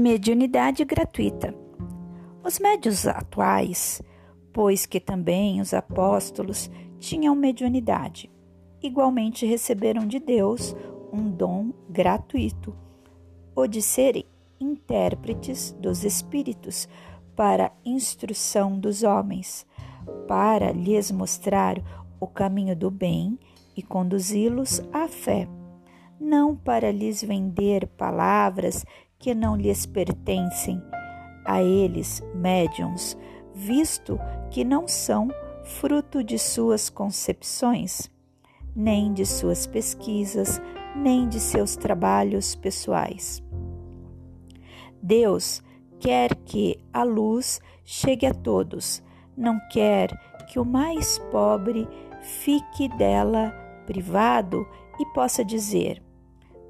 Mediunidade gratuita. Os médios atuais, pois que também os apóstolos tinham mediunidade, igualmente receberam de Deus um dom gratuito, o de serem intérpretes dos espíritos para instrução dos homens, para lhes mostrar o caminho do bem e conduzi-los à fé, não para lhes vender palavras que não lhes pertencem a eles, médiums, visto que não são fruto de suas concepções, nem de suas pesquisas, nem de seus trabalhos pessoais. Deus quer que a luz chegue a todos, não quer que o mais pobre fique dela privado e possa dizer: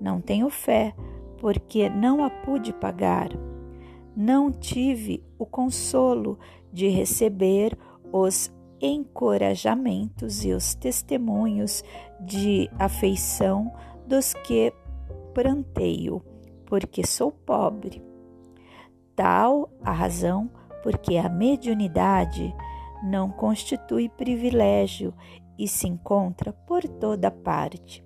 Não tenho fé, porque não a pude pagar. Não tive o consolo de receber os encorajamentos e os testemunhos de afeição dos que pranteio, porque sou pobre. Tal a razão porque a mediunidade não constitui privilégio e se encontra por toda parte.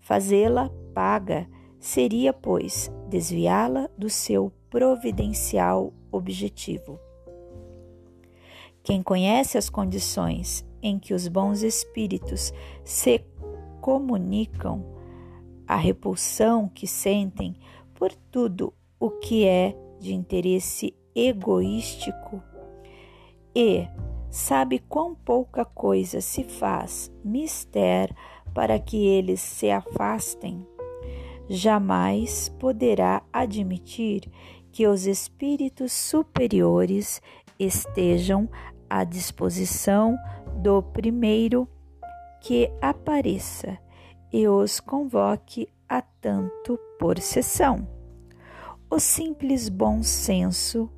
Fazê-la paga seria, pois, desviá-la do seu providencial objetivo. Quem conhece as condições em que os bons espíritos se comunicam, a repulsão que sentem por tudo o que é de interesse egoístico e sabe quão pouca coisa se faz mister para que eles se afastem jamais poderá admitir que os espíritos superiores estejam à disposição do primeiro que apareça e os convoque a tanto por sessão. O simples bom senso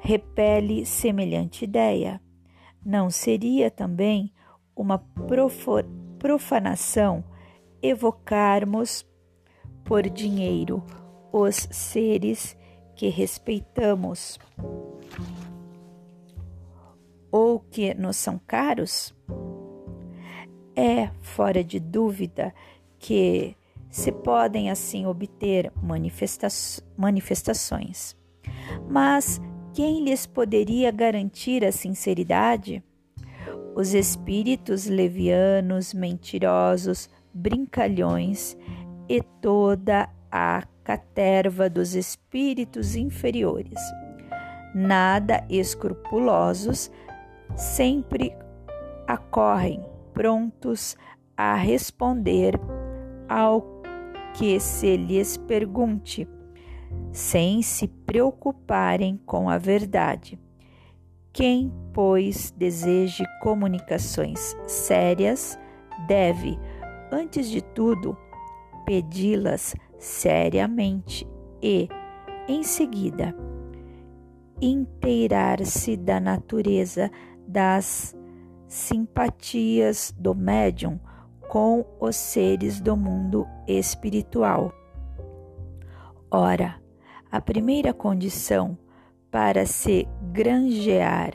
repele semelhante ideia. Não seria também uma profanação evocarmos por dinheiro os seres que respeitamos ou que nos são caros? É fora de dúvida que se podem assim obter manifesta manifestações. Mas quem lhes poderia garantir a sinceridade? Os espíritos levianos, mentirosos, brincalhões e toda a caterva dos espíritos inferiores. Nada escrupulosos, sempre acorrem prontos a responder ao que se lhes pergunte, sem se preocuparem com a verdade. Quem, pois, deseje comunicações sérias, deve, antes de tudo, pedi-las seriamente e, em seguida, inteirar-se da natureza das simpatias do médium com os seres do mundo espiritual. Ora, a primeira condição para se granjear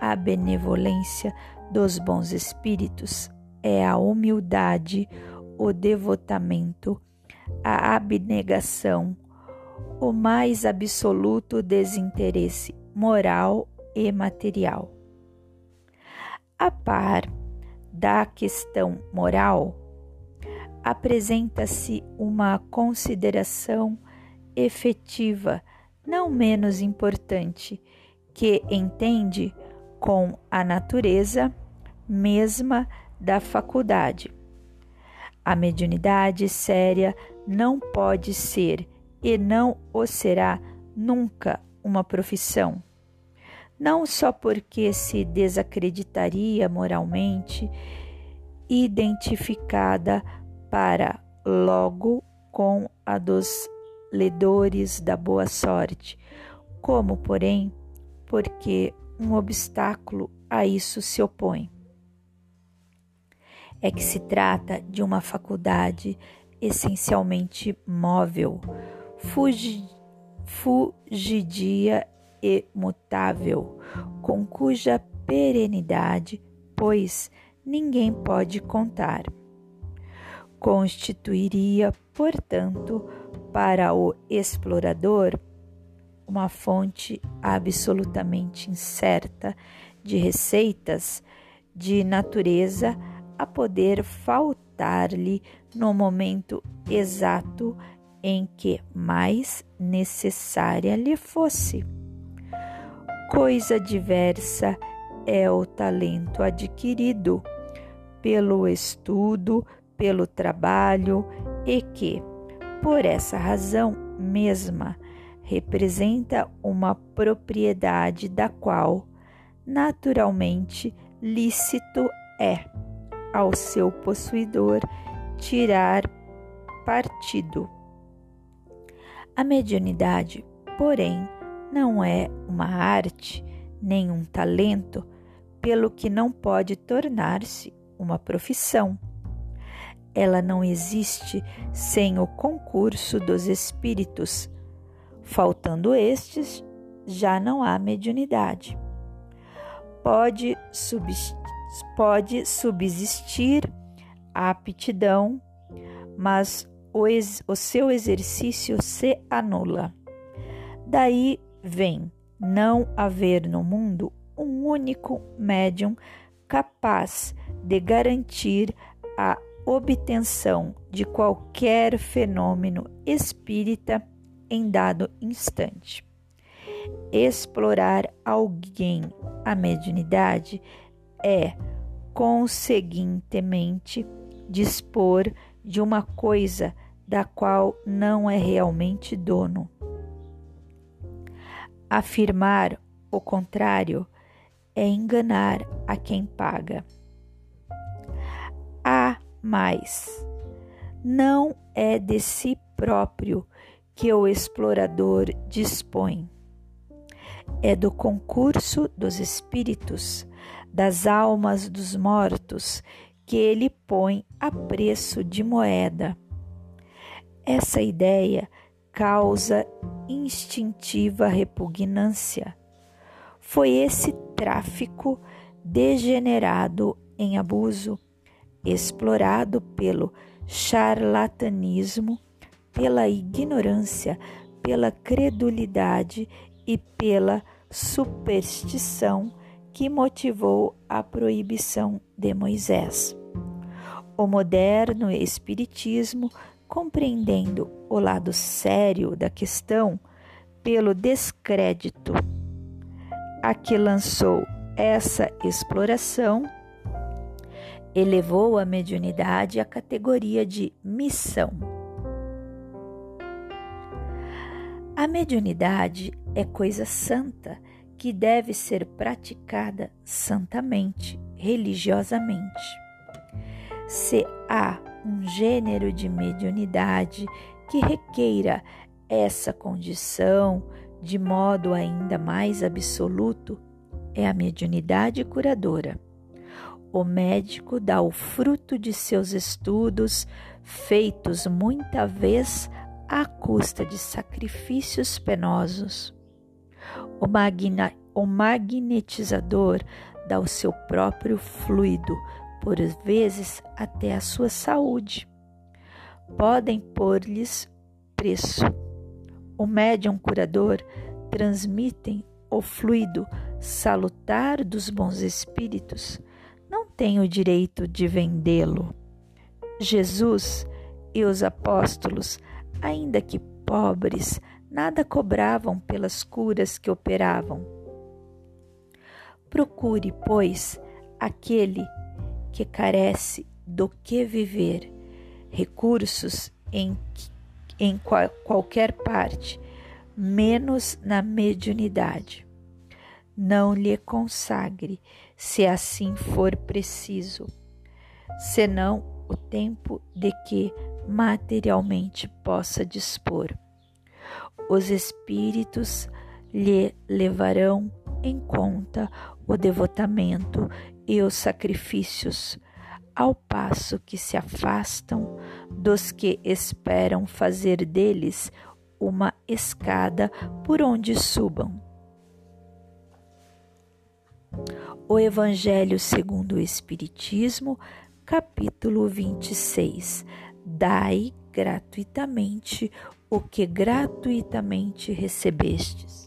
a benevolência dos bons espíritos é a humildade, o devotamento, a abnegação, o mais absoluto desinteresse moral e material. A par da questão moral, apresenta-se uma consideração efetiva, não menos importante, que entende com a natureza mesma da faculdade. A mediunidade séria não pode ser e não o será nunca uma profissão. Não só porque se desacreditaria moralmente identificada para logo com a dos ledores da boa sorte, como, porém, porque um obstáculo a isso se opõe é que se trata de uma faculdade essencialmente móvel, fugidia e mutável, com cuja perenidade, pois, ninguém pode contar. Constituiria, portanto, para o explorador uma fonte absolutamente incerta de receitas de natureza a poder faltar-lhe no momento exato em que mais necessária lhe fosse. Coisa diversa é o talento adquirido pelo estudo, pelo trabalho e que, por essa razão mesma, representa uma propriedade da qual, naturalmente, lícito é ao seu possuidor tirar partido. A mediunidade, porém, não é uma arte nem um talento, pelo que não pode tornar-se uma profissão. Ela não existe sem o concurso dos espíritos Faltando estes, já não há mediunidade. Pode, pode subsistir a aptidão, mas o, ex o seu exercício se anula. Daí vem não haver no mundo um único médium capaz de garantir a obtenção de qualquer fenômeno espírita em dado instante. Explorar alguém a mediunidade é, conseguintemente, dispor de uma coisa da qual não é realmente dono. Afirmar o contrário é enganar a quem paga. Há mais, não é de si próprio que o explorador dispõe. É do concurso dos espíritos, das almas dos mortos, que ele põe a preço de moeda. Essa ideia causa instintiva repugnância. Foi esse tráfico degenerado em abuso, explorado pelo charlatanismo pela ignorância, pela credulidade e pela superstição que motivou a proibição de Moisés. O moderno Espiritismo, compreendendo o lado sério da questão, pelo descrédito a que lançou essa exploração, elevou a mediunidade à categoria de missão A mediunidade é coisa santa que deve ser praticada santamente, religiosamente. Se há um gênero de mediunidade que requeira essa condição de modo ainda mais absoluto, é a mediunidade curadora. O médico dá o fruto de seus estudos, feitos muita vez à custa de sacrifícios penosos. O, magna, o magnetizador dá o seu próprio fluido, por vezes até a sua saúde. Podem pôr-lhes preço. O médium curador transmitem o fluido salutar dos bons espíritos, não tem o direito de vendê-lo. Jesus e os apóstolos ainda que pobres, nada cobravam pelas curas que operavam. Procure, pois, aquele que carece do que viver, recursos em, em qual, qualquer parte, menos na mediunidade. Não lhe consagre, se assim for preciso, senão o tempo de que materialmente possa dispor. Os espíritos lhe levarão em conta o devotamento e os sacrifícios, ao passo que se afastam dos que esperam fazer deles uma escada por onde subam. O Evangelho segundo o Espiritismo, capítulo 26. Dai gratuitamente o que gratuitamente recebestes.